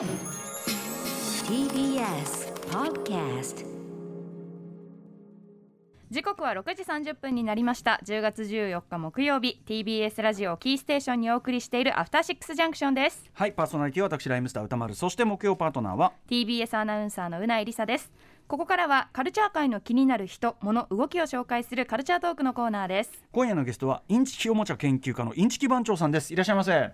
TBS Podcast 時刻は6時30分になりました。10月14日木曜日。TBS ラジオキーステーションにお送りしているアフターシックスジャンクションです。はいパーソナリティは私ライムスター歌丸。そして木曜パートナーは TBS アナウンサーのうないりさです。ここからはカルチャー界の気になる人物動きを紹介するカルチャートークのコーナーです。今夜のゲストはインチキおもちゃ研究家のインチキ番長さんです。いらっしゃいませ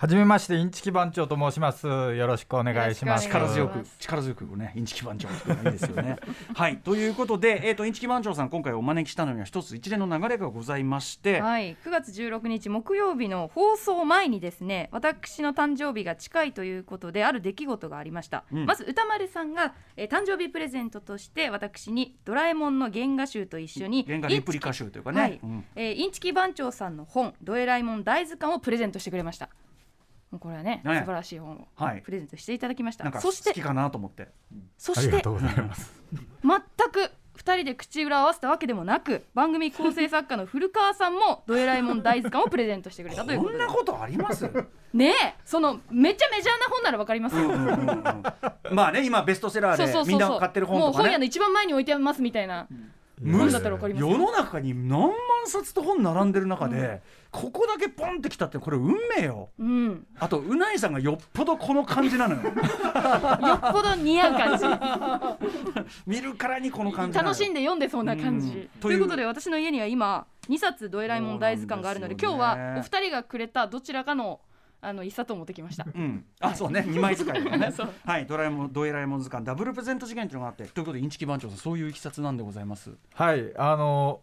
はじめましてインチキ番長と申します。よろしくお願いします。力強く力強くねインチキ番長っていいいですよね。はい。ということでえっ、とインチキ番長さん今回お招きしたのには一つ一連の流れがございまして、はい、9月16日木曜日の放送前にですね私の誕生日が近いということである出来事がありました、うん。まず歌丸さんが、えー誕生日プレゼントとして私にドラえもんの原画集と一緒に原画リプリカ集というかね、はい。うん。えーインチキ番長さんの本「ドエライモン大図鑑」をプレゼントしてくれましたもうこれはねね。素晴らしい本をはい。プレゼントしていただきました、なんかそして好きかなと思って。そしてありがとうございます。全く2人で口裏を合わせたわけでもなく番組構成作家の古川さんもドエラえもん大図鑑をプレゼントしてくれたということで。こんなことあります？ねえそのめっちゃメジャーな本ならわかります。よ、うんうんうんうん。まあね今ベストセラーそうそうそうそう。でみんな買ってる本とかね。もう本屋の一番前に置いてますみたいな、む本だったらわかりますよ。世の中に何万冊と本並んでる中で、ここだけポンってきたってこれ運命よ。うん、あとうないさんがよっぽどこの感じなのよ。よっぽど似合う感じ。見るからにこの感じ楽しんで読んでそうな感じ、うん。ということで私の家には今2冊ドエラえもん大図鑑があるのでね。今日はお二人がくれたどちらかのあの一冊を持ってきました。うん、あそうね。2枚使いだね。はい。ドラえもんドエラえもん図鑑。ダブルプレゼント事件というのがあって。ということでインチキ番長さんそういういきさつなんでございます。はい。あの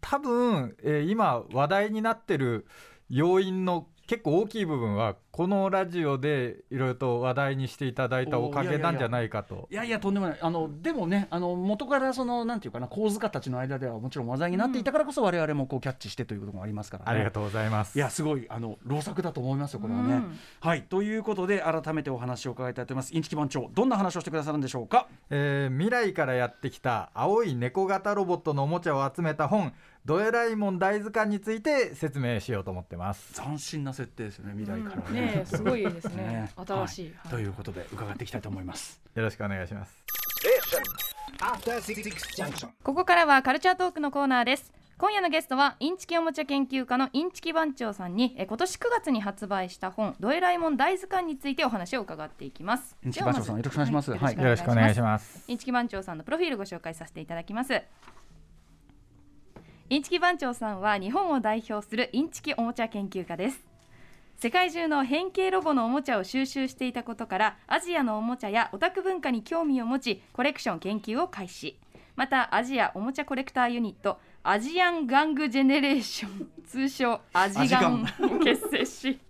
多分、えー今話題になってる要因の結構大きい部分はこのラジオでいろいろと話題にしていただいたおかげなんじゃないかと。いやいやとんでもない。あのでもねあの元からそのなんていうかな構図家たちの間ではもちろん話題になっていたからこそ我々もこうキャッチしてということもありますからね。ありがとうございます。いやすごいあの老作だと思いますよこれはね、うんはい。ということで改めてお話を伺いたいと思います？インチキ番長どんな話をしてくださるんでしょうか？えー未来からやってきた青い猫型ロボットのおもちゃを集めた本「ドエラえもん大図鑑」について説明しようと思ってます。斬新な設定ですよね未来からうん。ねえすごいですね。ね。新しい、はということで伺っていきたいと思います。よろしくお願いします.ここからはカルチャートークのコーナーです。今夜のゲストはインチキおもちゃ研究家のインチキ番長さんにえ今年9月に発売した本「ドエラえもん大図鑑」についてお話を伺っていきます。インチキ番長さんよろしくお願いします。はいよろしくお願いします。インチキ番長さんのプロフィールご紹介させていただきますインチキ番長さんは日本を代表するインチキおもちゃ研究家です。世界中の変形ロボのおもちゃを収集していたことからアジアのおもちゃやオタク文化に興味を持ちコレクション研究を開始。またアジアおもちゃコレクターユニットアジアン玩具ジェネレーション通称アジガン。を結成し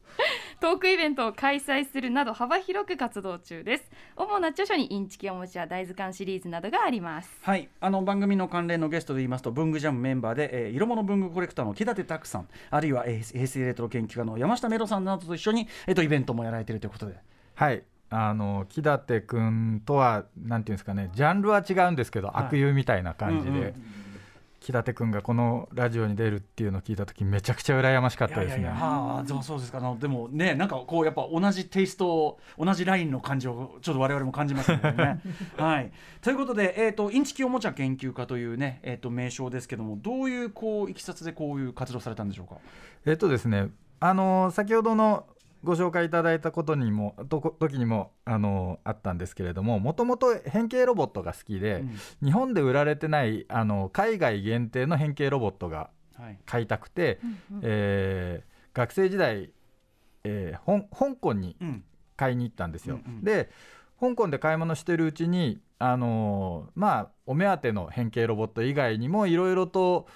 トークイベントを開催するなど幅広く活動中です。主な著書にインチキおもちゃ大図鑑シリーズなどがあります。はい、あの番組の関連のゲストで言いますと文具ジャムメンバーで、えー、色物文具コレクターの木立拓さんあるいは、えー、平成レトロ研究家の山下メロさんなどと一緒に、えー、とイベントもやられているということで。はい。あの木立君とはなんていうんですかねジャンルは違うんですけど、はい悪友みたいな感じで、うんうん木立君がこのラジオに出るっていうのを聞いた時めちゃくちゃ羨ましかったですねいあそうそうですかあのでもねなんかこうやっぱ同じテイスト同じラインの感じをちょっと我々も感じますよね。はい、ということで、えー、とインチキおもちゃ研究家というね、えー、と名称ですけどもどういうこういきさつでこういう活動されたんでしょうか？えっとですねあの先ほどのご紹介いただいたことにもとこ時にもあのあったんですけれどももともと変形ロボットが好きで、日本で売られてないあの海外限定の変形ロボットがはい。買いたくて、えー学生時代、えー香港にうん。買いに行ったんですよ。うんうん。で香港で買い物してるうちに、あのーまあお目当ての変形ロボット以外にもいろいろと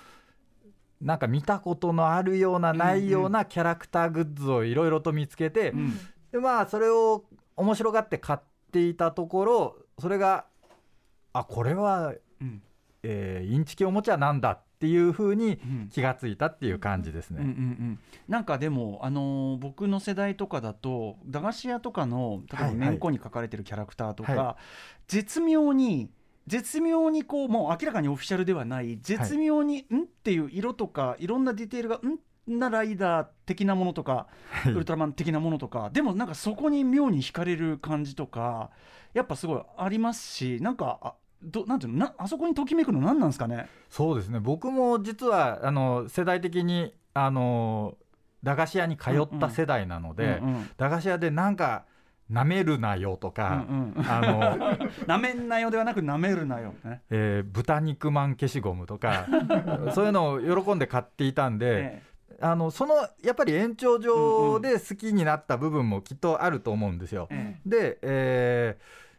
なんか見たことのあるようなないようなキャラクターグッズをいろいろと見つけて、うん。でまあそれを面白がって買っていたところそれがあこれは、うん。えーインチキおもちゃなんだっていうふうにうん。気がついたっていう感じですね。うんうんうん、なんかでも、あのー僕の世代とかだと駄菓子屋とかの例えばはいはい。めんこに書かれてるキャラクターとか、は絶妙に絶妙にこうもう明らかにオフィシャルではない絶妙に、ん？っていう色とかいろんなディテールがん？ナライダー的なものとか、ウルトラマン的なものとかでもなんかそこに妙に惹かれる感じとかやっぱすごいありますしなんかあどなんていうのなあそこにときめくの何なんですかね？そうですね。僕も実はあの世代的にあの駄菓子屋に通った世代なので、駄菓子屋でなんかなめるなよとか、うんうん。あの、なめんなよではなくなめるなよね。えー豚肉マン消しゴムとか そういうのを喜んで買っていたんで、えあのそのやっぱり延長上で好きになった部分もきっとあると思うんですよ。ええ。で、えー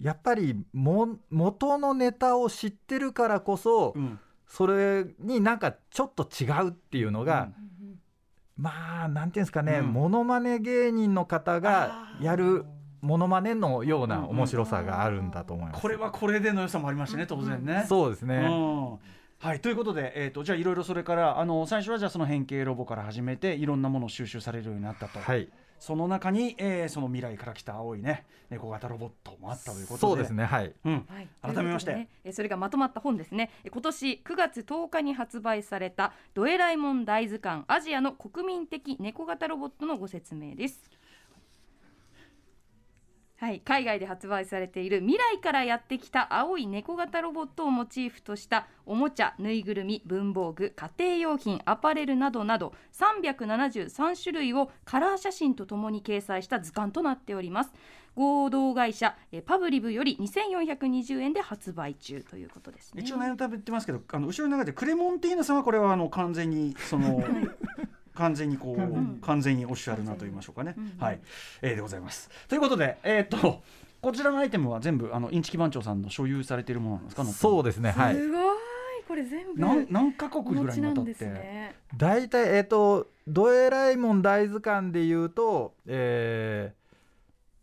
やっぱりも元のネタを知ってるからこそ、えうん。それになんかちょっと違うっていうのが、うんまあなんていうんですかね、うん。モノマネ芸人の方がやるモノマネのような面白さがあるんだと思います。これはこれでの良さもありましたね当然ね。そうですね、うん。はいということで、えー、とじゃあいろいろそれからあの最初はじゃあその変形ロボから始めていろんなものを収集されるようになったと、はい、その中に、えーその未来から来た青いね猫型ロボットもあったということで。そうですねはい。うん、はい、改めまして。ねえそれがまとまった本ですね。え今年9月10日に発売されたドエライモン大図鑑アジアの国民的猫型ロボットのご説明ですはい、海外で発売されている未来からやってきた青い猫型ロボットをモチーフとしたおもちゃぬいぐるみ文房具家庭用品アパレルなどなど373種類をカラー写真とともに掲載した図鑑となっております。合同会社えパブリブより2420円で発売中ということですね。一応念のため言ってますけどあの後ろに流れてクレモンティーナさんはこれはあの完全にその完全にこう、ん。完全にオフィシャルなと言いましょうかね、うんはい、えーでございます。ということでえーっとこちらのアイテムは全部あのインチキ番長さんの所有されているものなんですか？そうですねはい。すごい。これ全部。何何カ国おぐらいにわたって？すね。大体えっ、とドエライモン大図鑑でいうと、えー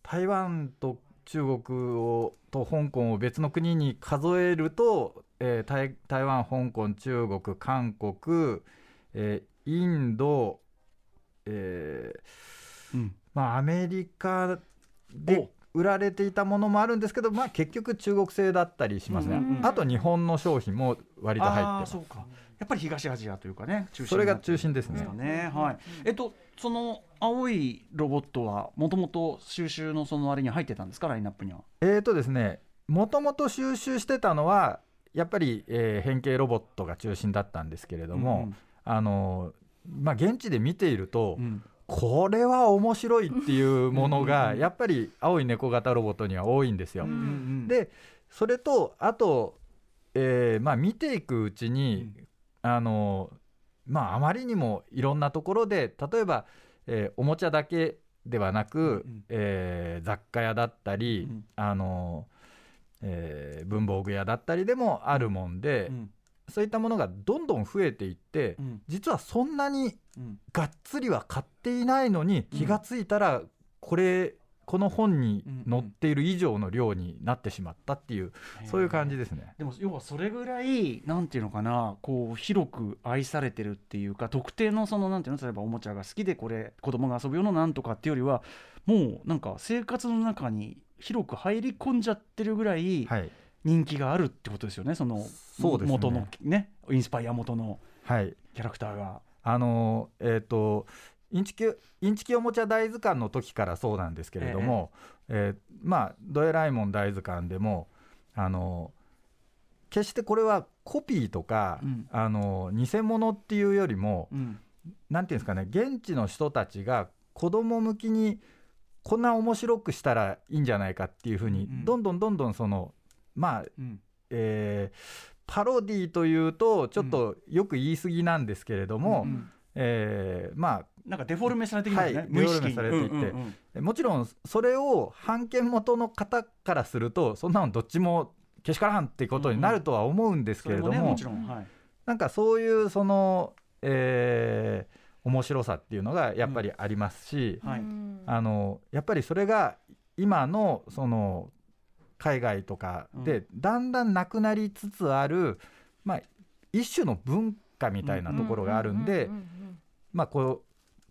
台湾と中国をと香港を別の国に数えると、えー台台湾香港中国韓国、えーインド、えーうん。まあ、アメリカで売られていたものもあるんですけど、まあ、結局中国製だったりしますね、うんうんうんあと日本の商品も割と入ってあます。ーそうか。やっぱり東アジアというかねそれが中心ですね。ね、はい。えっとその青いロボットはもともと収集のそのあれに入ってたんですか？ラインナップには。えーとですねもともと収集してたのはやっぱり、えー変形ロボットが中心だったんですけれども、あのーまあ、現地で見ていると、うん。うんこれは面白いっていうものうんうんがうん。やっぱり青い猫型ロボットには多いんですよ。うんうんうん。でそれとあと、えーまあ、見ていくうちに、あのまあ、あまりにもいろんなところで例えば、えーおもちゃだけではなく、うんうん。えー雑貨屋だったり、うん。あのえー文房具屋だったりでもあるもんで、うんそういったものがどんどん増えていって、うん。実はそんなにうん。がっつりは買っていないのに気がついたらこれこの本に載っている以上の量になってしまったっていう、そういう感じですね。でも要はそれぐらいなんていうのかなこう広く愛されてるっていうか特定のそのなんていうの例えばおもちゃが好きでこれ子供が遊ぶようななんとかっていうよりはもうなんか生活の中に広く入り込んじゃってるぐらいはい、人気があるってことですよねそのそうですね。元のねインスパイア元のはい。キャラクターが。あのえっ、とインチキインチキおもちゃ大図鑑の時からそうなんですけれども、えーまあドエライモン大図鑑でもあの決してこれはコピーとか、うん。あの偽物っていうよりもうん。なんていうんですかね現地の人たちが子供向きにこんな面白くしたらいいんじゃないかっていうふうに、うん。どんどんどんどんそのまあうん。えーパロディーというとちょっとよく言い過ぎなんですけれども、うんえーまなんかデフォルメされてきますね、はい無意識されていって。うんうんうん。あもちろんそれを版権元の方からするとそんなのどっちもけしからんってことになるとは思うんですけれども,、もねもちろん、はい。なんかそういうその、えー面白さっていうのがやっぱりありますし、はい。うんあのやっぱりそれが今のその海外とかでだんだんなくなりつつある、まあ、一種の文化みたいなところがあるんで、まあ、こう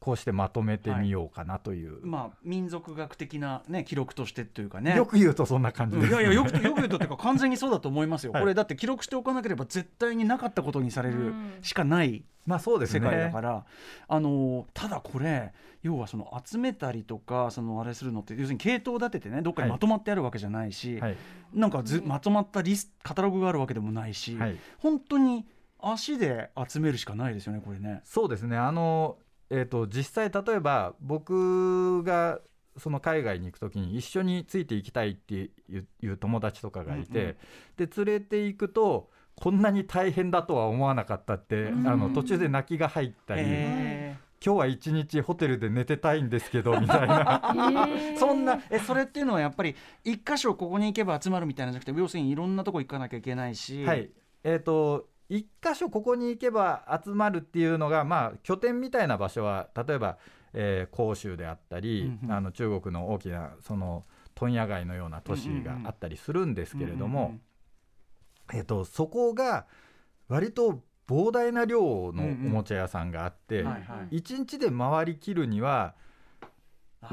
こうしてまとめてみようかなという、まあ民族学的なね記録としてというかね。よく言うとそんな感じです、うんいやいやよくよく言うとっていうか完全にそうだと思いますよ、はい。これだって記録しておかなければ絶対になかったことにされるうん。しかないまあそうです世ね界だから、あのただこれ要はその集めたりとかそのあれするのって要するに系統立ててねどっかにまとまってあるわけじゃないし、はい。なんかずまとまったリスカタログがあるわけでもないし、はい。本当に足で集めるしかないですよねこれね。そうですね。あの、えー、と実際例えば僕がその海外に行く時に一緒についていきたいっていう友達とかがいて、うんうん。で連れていくとこんなに大変だとは思わなかったって、うん。あの途中で泣きが入ったり、へ今日は一日ホテルで寝てたいんですけど みたいな。ー。そんなえそれっていうのはやっぱり一箇所ここに行けば集まるみたいなんじゃなくて要するにいろんなとこ行かなきゃいけないし、はい。えっ、と一箇所ここに行けば集まるっていうのがまあ拠点みたいな場所は例えば、えー広州であったり、うんうん。あの中国の大きなその問屋街のような都市があったりするんですけれども、えっとそこが割と膨大な量のおもちゃ屋さんがあって、はいはい。一日で回りきるには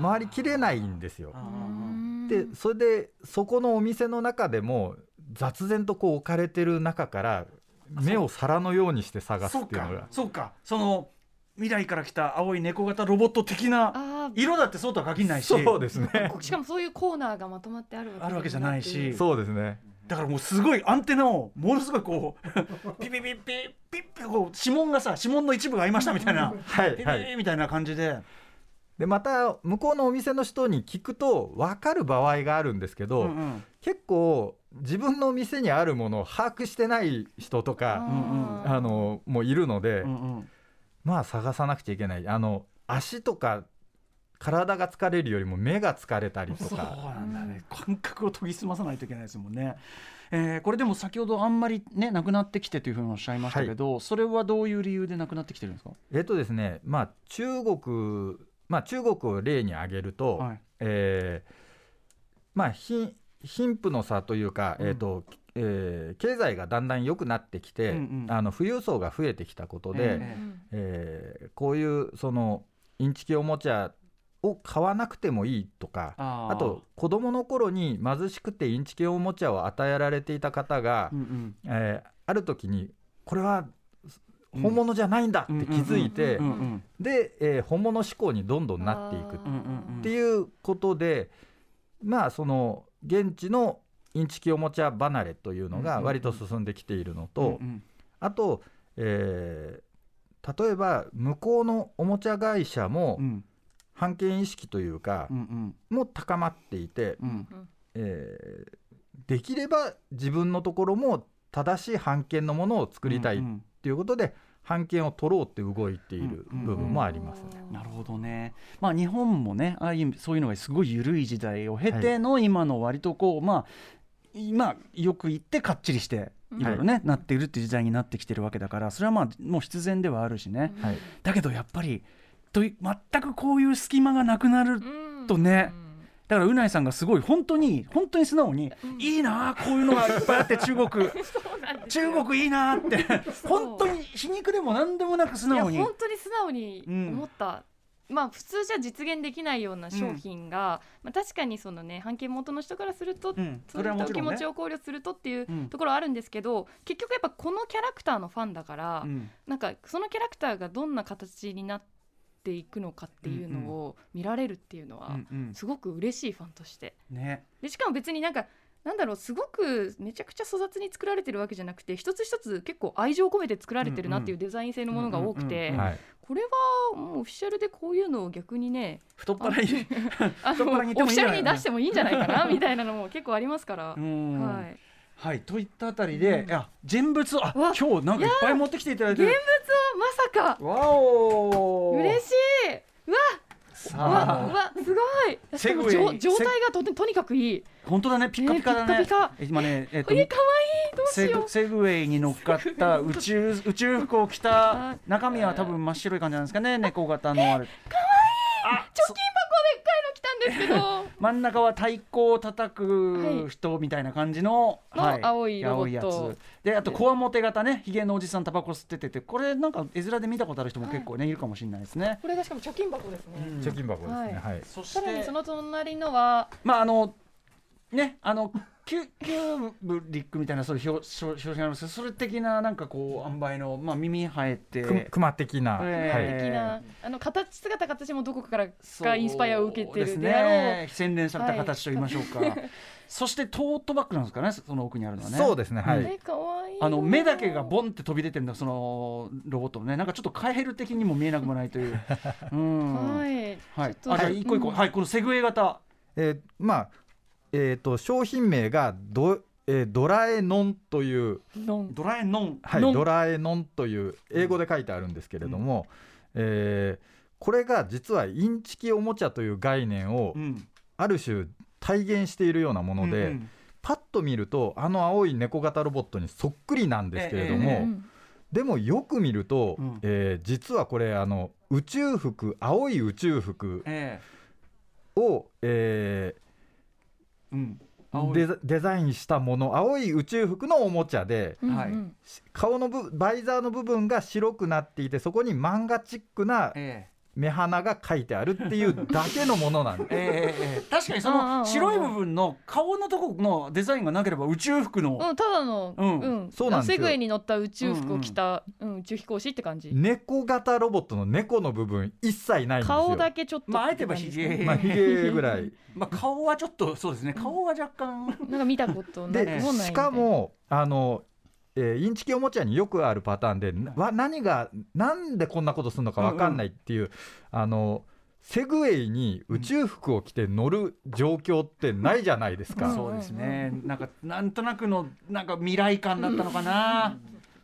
回りきれないんですよ。あでそれでそこのお店の中でも雑然とこう置かれてる中から目を皿のようにして探すっていうのが。かそうか。その未来から来た青い猫型ロボット的なあ色だってそうとは限らないし。そうですね。ー しかもそういうコーナーがまとまってあるわけあるわけじゃないし。そうですね。だからもうすごいアンテナをものすごいこう ピピピピピッピこう指紋がさ指紋の一部が合いましたみたいなピピはいはいピみたいな感じででまた向こうのお店の人に聞くと分かる場合があるんですけど、うんうん結構自分の店にあるものを把握してない人とかうんあのもういるので、うんうん。まあ探さなくちゃいけない。あの足とか体が疲れるよりも目が疲れたりとそうかなんだね。感覚を研ぎ澄まさないといけないですもんね。えーこれでも先ほどあんまりねなくなってきてというふうにおっしゃいましたけど、それはどういう理由でなくなってきてるんですか？えっとですねまあ中国まあ中国を例に挙げると、はい。えーまあ貧貧富の差というか、うん。えっとえー経済がだんだん良くなってきて、うんうん。あの富裕層が増えてきたことで、ええ。ーこういうそのインチキおもちゃを買わなくてもいいとかあと子どもの頃に貧しくてインチキおもちゃを与えられていた方が、うんうん。えーある時にこれは本物じゃないんだって気づいて、で、えー本物志向にどんどんなっていくっていうことでまあその現地のインチキおもちゃ離れというのが割と進んできているのと、うんうん。あと、えー例えば向こうのおもちゃ会社もうん。反権意識というかう、んも高まっていて、うん。うん。えーできれば自分のところも正しい版権のものを作りたいっうん。ていうことで、版権を取ろうって動いているうん部分もありますね。なるほどね。まあ日本もね、ああいうそういうのがすごい緩い時代を経ての今の割とこう、まあ今よく言ってかっちりしていろいろね、なっているっていう時代になってきてるわけだから、それはまあもう必然ではあるしね。はいだけどやっぱりとい全くこういう隙間がなくなるとね。だからうないさんがすごい本当に本当に素直に、いいなあこういうのがいっぱいあって中国。中国いいなあって本当に皮肉でも何でもなく素直に。本当に素直に思った、まあ普通じゃ実現できないような商品が、まあ、確かにそのね版権元の人からすると、うん。そういう気持ちを考慮するとっていううん。ところはあるんですけど、結局やっぱこのキャラクターのファンだから、うん。なんかそのキャラクターがどんな形になっていくのかっていうのを見られるっていうのはすごく嬉しいファンとして。ね。でしかも別になんかなんだろうすごくめちゃくちゃ粗雑に作られてるわけじゃなくて一つ一つ結構愛情を込めて作られてるなっていうデザイン性のものが多くて、これはもうオフィシャルでこういうのを逆にね太っ腹にオフィシャルに出してもいいんじゃないかなみたいなのも結構ありますから、うん。はい、はいといったあたりで、いや人物あ今日なんかいっぱい持ってきていただいてる。現物をまさか。わお嬉しい。うわさあ。わすごい。しかもセグウェイ。状状態がとてとにかくいい。本当だねピッカピカだね、ねピッカ。今ねえっ、とえ可愛いどうしセよう。グセグウェイに乗っかった宇 宙宇宙服を着た中身は多分真っ白い感じなんですかね。猫型のあれ。貯金箱でっ。かいの来たですけど。真ん中は太鼓を叩く人みたいな感じの,、の青いロボット。青いやつ。であとこわもて型ね。ひげのおじさんタバコ吸っててて。これなんか絵面で見たことある人も結構ね、い、るかもしれないですね。これがしかも貯金箱ですね、貯金箱ですね。はい。はい。そしさらにてその隣のはまああのねあのキュキューブリックみたいなそういう表表表紙がありますけどそれ的ななんかこう塩梅の、まあ、耳生えて。く熊的な、え的な、あの形姿形もどこかからそう。がインスパイアを受けてでするであろう。ね。洗練された形と言いましょうか、そしてトートバッグなんですかねその奥にあるのはね。そうですねはい、あの目だけがボンって飛び出てるんだそのロボットのね。なんかちょっとカエル的にも見えなくもないという。うん。はい、はい。あじゃあ一個一個、うん。はいこのセグウェイ型。えーまあえー、と商品名がド,、えードラえのんという、のん。ドラえノンはい、のん。ドラえのんという英語で書いてあるんですけれども、えーこれが実はインチキおもちゃという概念をうん。ある種体現しているようなもので、うんうん。パッと見るとあの青い猫型ロボットにそっくりなんですけれども、ええうんでもよく見ると、うん。えー実はこれあの宇宙服青い宇宙服えを、ええうん。ー青い。デザデザインしたもの青い宇宙服のおもちゃでうんうん。はい。顔の部バイザーの部分が白くなっていてそこに漫画チックなえ目鼻が書いてあるっていうだけのものなんです。えええええ。確かにそうんうんうんうん。の白い部分の顔のとこのデザインがなければ宇宙服の、うん、ただの、うん。うん、そうなんですよ。セグウェイに乗った宇宙服を着た、うん宇宙飛行士って感じ。猫型ロボットの猫の部分一切ないんですよ。顔だけちょっと。まああえてばひげまあ、ひげぐらい。まあ顔はちょっとそうですね。顔は若干。なんか見たことない。しか、もあの、えーインチキおもちゃによくあるパターンでなわ何がなんでこんなことするのか分かんないっていう、あのセグウェイに宇宙服を着て乗る状況ってないじゃないですか。うん。そうですね。なんかなんとなくのなんか未来感だったのかな。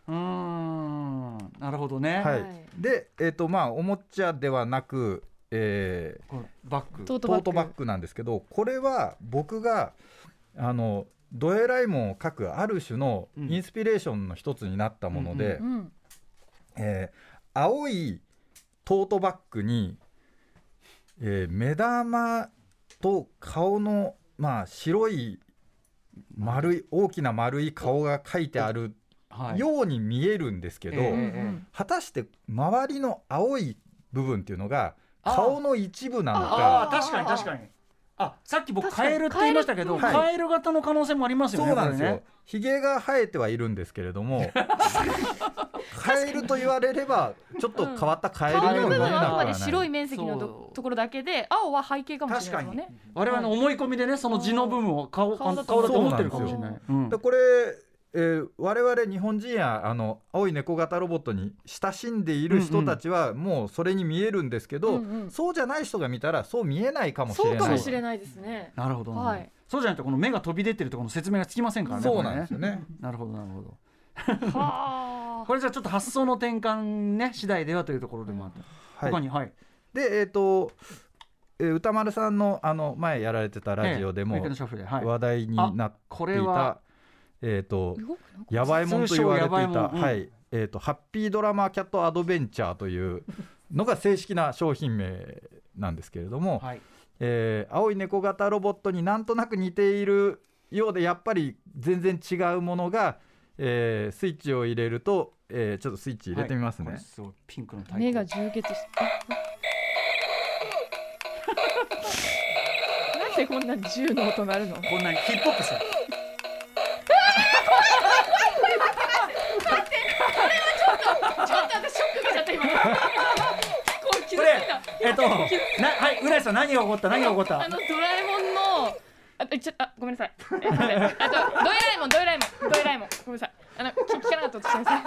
うーん。なるほどね、はい。はい。で、えーとまあ、おもちゃではなく、えーバッグ。トートバッグなんですけどこれは僕があのドエライモンを描くある種のインスピレーションの一つになったもので、うんうん、えー青いトートバッグに、えー目玉と顔の、まあ、白い丸い大きな丸い顔が描いてあるはい。ように見えるんですけど、ええうんうん果たして周りの青い部分っていうのが顔の一部なのあかあ確かに確かにあさっき僕カエルって言いましたけどカエル。カエル型の可能性もありますよねそうなんですよ。ね。ひげが生えてはいるんですけれども、カエルと言われればちょっと変わったカエル顔にも見えの部分はあくなくはない。まで白い面積のとところだけで青は背景かもしれないね。我々の思い込みでねその地の部分を顔顔だと顔だと思ってるかもしれそうないうん。でこれ、えー我々日本人やあの青い猫型ロボットに親しんでいる人たちはもうそれに見えるんですけど、うんうん。そうじゃない人が見たらそう見えないかもしれない。そうかもしれないですね。なるほど、なるほどはい。そうじゃないとこの目が飛び出てるところの説明がつきませんからねそうなんですよね。なるほどなるほど。はあ。これじゃあちょっと発想の転換ね次第ではというところでもあって、はい。他にはい。でえっ、と、えー歌丸さんのあの前やられてたラジオでも話題になってこいれはた、えっ、と動くの？やばいもんと言われていた、ん。うん。はい。えー、とハッピードラマキャットアドベンチャーというのが正式な商品名なんですけれども、はい。えー青い猫型ロボットになんとなく似ているようでやっぱり全然違うものが、えースイッチを入れると、えーちょっとスイッチ入れてみますね。はい。すピンクの目が充血して。なんでこんな銃の音鳴るの？こんなにヒップホップするちょっと私ショック受けちゃった今。結構気づこれいた。えっとなはい浦井さん何が起こった？何が起こった？あのドラえもんのあえちょあごめんなさい。あとドエラえもんドエラえもんドエラえもんごめんなさい。あの聞聞かなかったとしてさい。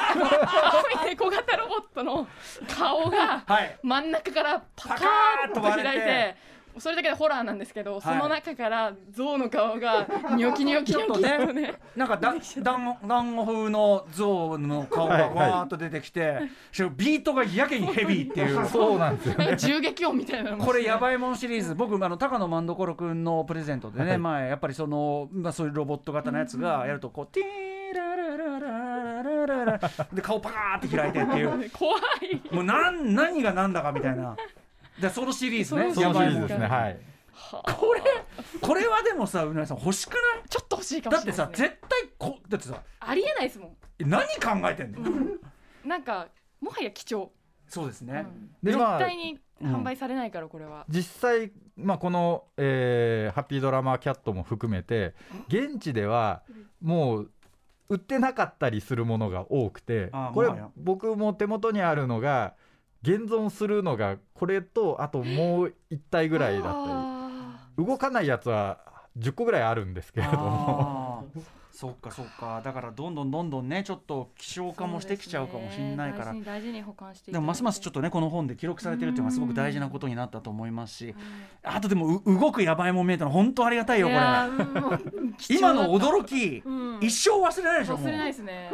青い猫型ロボットの顔がはい真ん中からパカーッと開いて。それだけでホラーなんですけど、い。その中から象の顔がニョキニョキニョキとねなんかだ団子団子風の象の顔がはいはい。わーっと出てきて、しかもビートがやけにヘビーっていう。そうなんですよなんか銃撃音みたいなこれやばいもんシリーズ。僕あの高野万所君のプレゼントでね、はい。前やっぱりその、まあ、そういうロボット型のやつがやるとこうティーララララララララで顔パカーって開いてっていう怖いもうなん何が何だかみたいなでそのシリーズね。そのシリーズ。ですねはい。これこれはでもさうなぎさん欲しくない？ちょっと欲しいかもだっしれない。ですねてさ絶対こだってさありえないですもん。え何考えてんの、なんかもはや貴重、そうですね、絶対に販売されないからこれは、実際、まあ、この、えーハッピードラマーキャットも含めて現地ではもう売ってなかったりするものが多くてこれ僕も手元にあるのが現存するのがこれとあともう1体ぐらいだったあり動かないやつは10個ぐらいあるんですけれども。そっかそっか。だからどんどんどんどんねちょっと希少ー化もしてきちゃうかもしれないから。ね大事に大事に保管していでもますますちょっととねこの本で記録されてるっていうのはすごく大事なことになったと思いますし。あとでもう動くやばいもん見えたの本当ありがたいよこれ。今の驚き、うん。一生忘れないでしょ忘れないですね。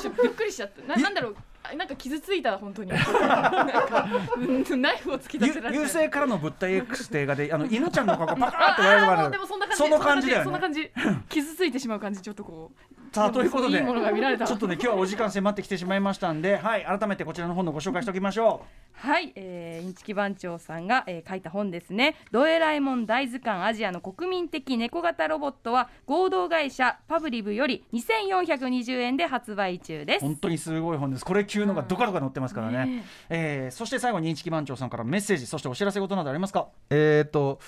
ちょっとびっくりしちゃった。ななんだろう。あなんか傷ついた本当に。なんかうんナイフを突き出ゆせられて優勢からの物体 X って映画であの犬ちゃんの顔がパカーって割れるでもそんな感じその感じだよねそんな感じ傷ついてしまう感じちょっとこうさあということでいいものが見られた。ちょっとね今日はお時間迫ってきてしまいましたんではい改めてこちらの本のご紹介しておきましょはい、えー、インチキ番長さんが、えー書いた本ですね「ドエラえもん大図鑑アジアの国民的猫型ロボット」は合同会社パブリブより2420円で発売中です。う本当にすごい本です。これ級のがどかどか載ってますからね、ねえーそして最後にインチキ番長さんからメッセージそしてお知らせ事などありますか？えっと、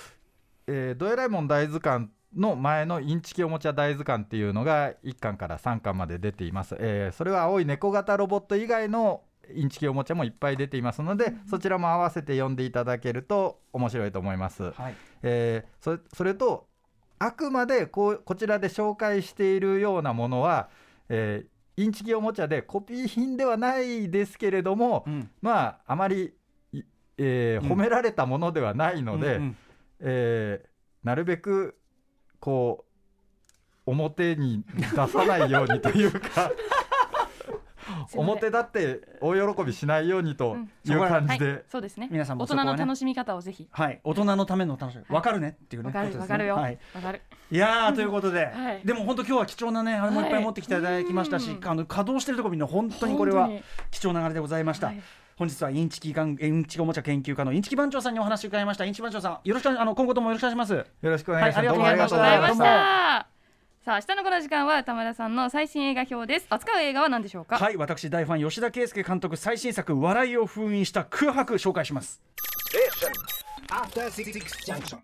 えードエラえもん大図鑑の前のインチキおもちゃ大図鑑っていうのが1巻から3巻まで出ています、えーそれは青い猫型ロボット以外のインチキおもちゃもいっぱい出ていますので、そちらも合わせて読んでいただけると面白いと思います、はい。えーそれそれとあくまでこうこちらで紹介しているようなものは、えーインチキおもちゃでコピー品ではないですけれども、うん。まああまり、いえーうん。褒められたものではないので、うんうん。えーなるべくこう表に出さないようにというか。表立って大喜びしないようにという感じで、はい、そうですね。皆さんも大人の楽しみ方をぜひ。はい、大人のための楽しみ、わかるねっていうね。わかる。ことですね。わかるよ。わ、はい、かる。いやーということで、はい。でも本当今日は貴重なね、あれもいっぱい持ってきていただきましたし、はいあの稼働してるところみんな本当にこれは本当に貴重なあれでございました。はい。本日はインチキがんインチキおもちゃ研究家のインチキ番長さんにお話を伺いました。インチキ番長さん、よろしくあの今後ともよろしくお願いします。よろしくお願いします、はいどうもありがとうございましたさあ明日のこの時間は玉田さんの最新映画表です扱う映画は何でしょうか？はい、私大ファン吉田圭佑監督最新作笑いを封印した空白紹介します。After Six Junction.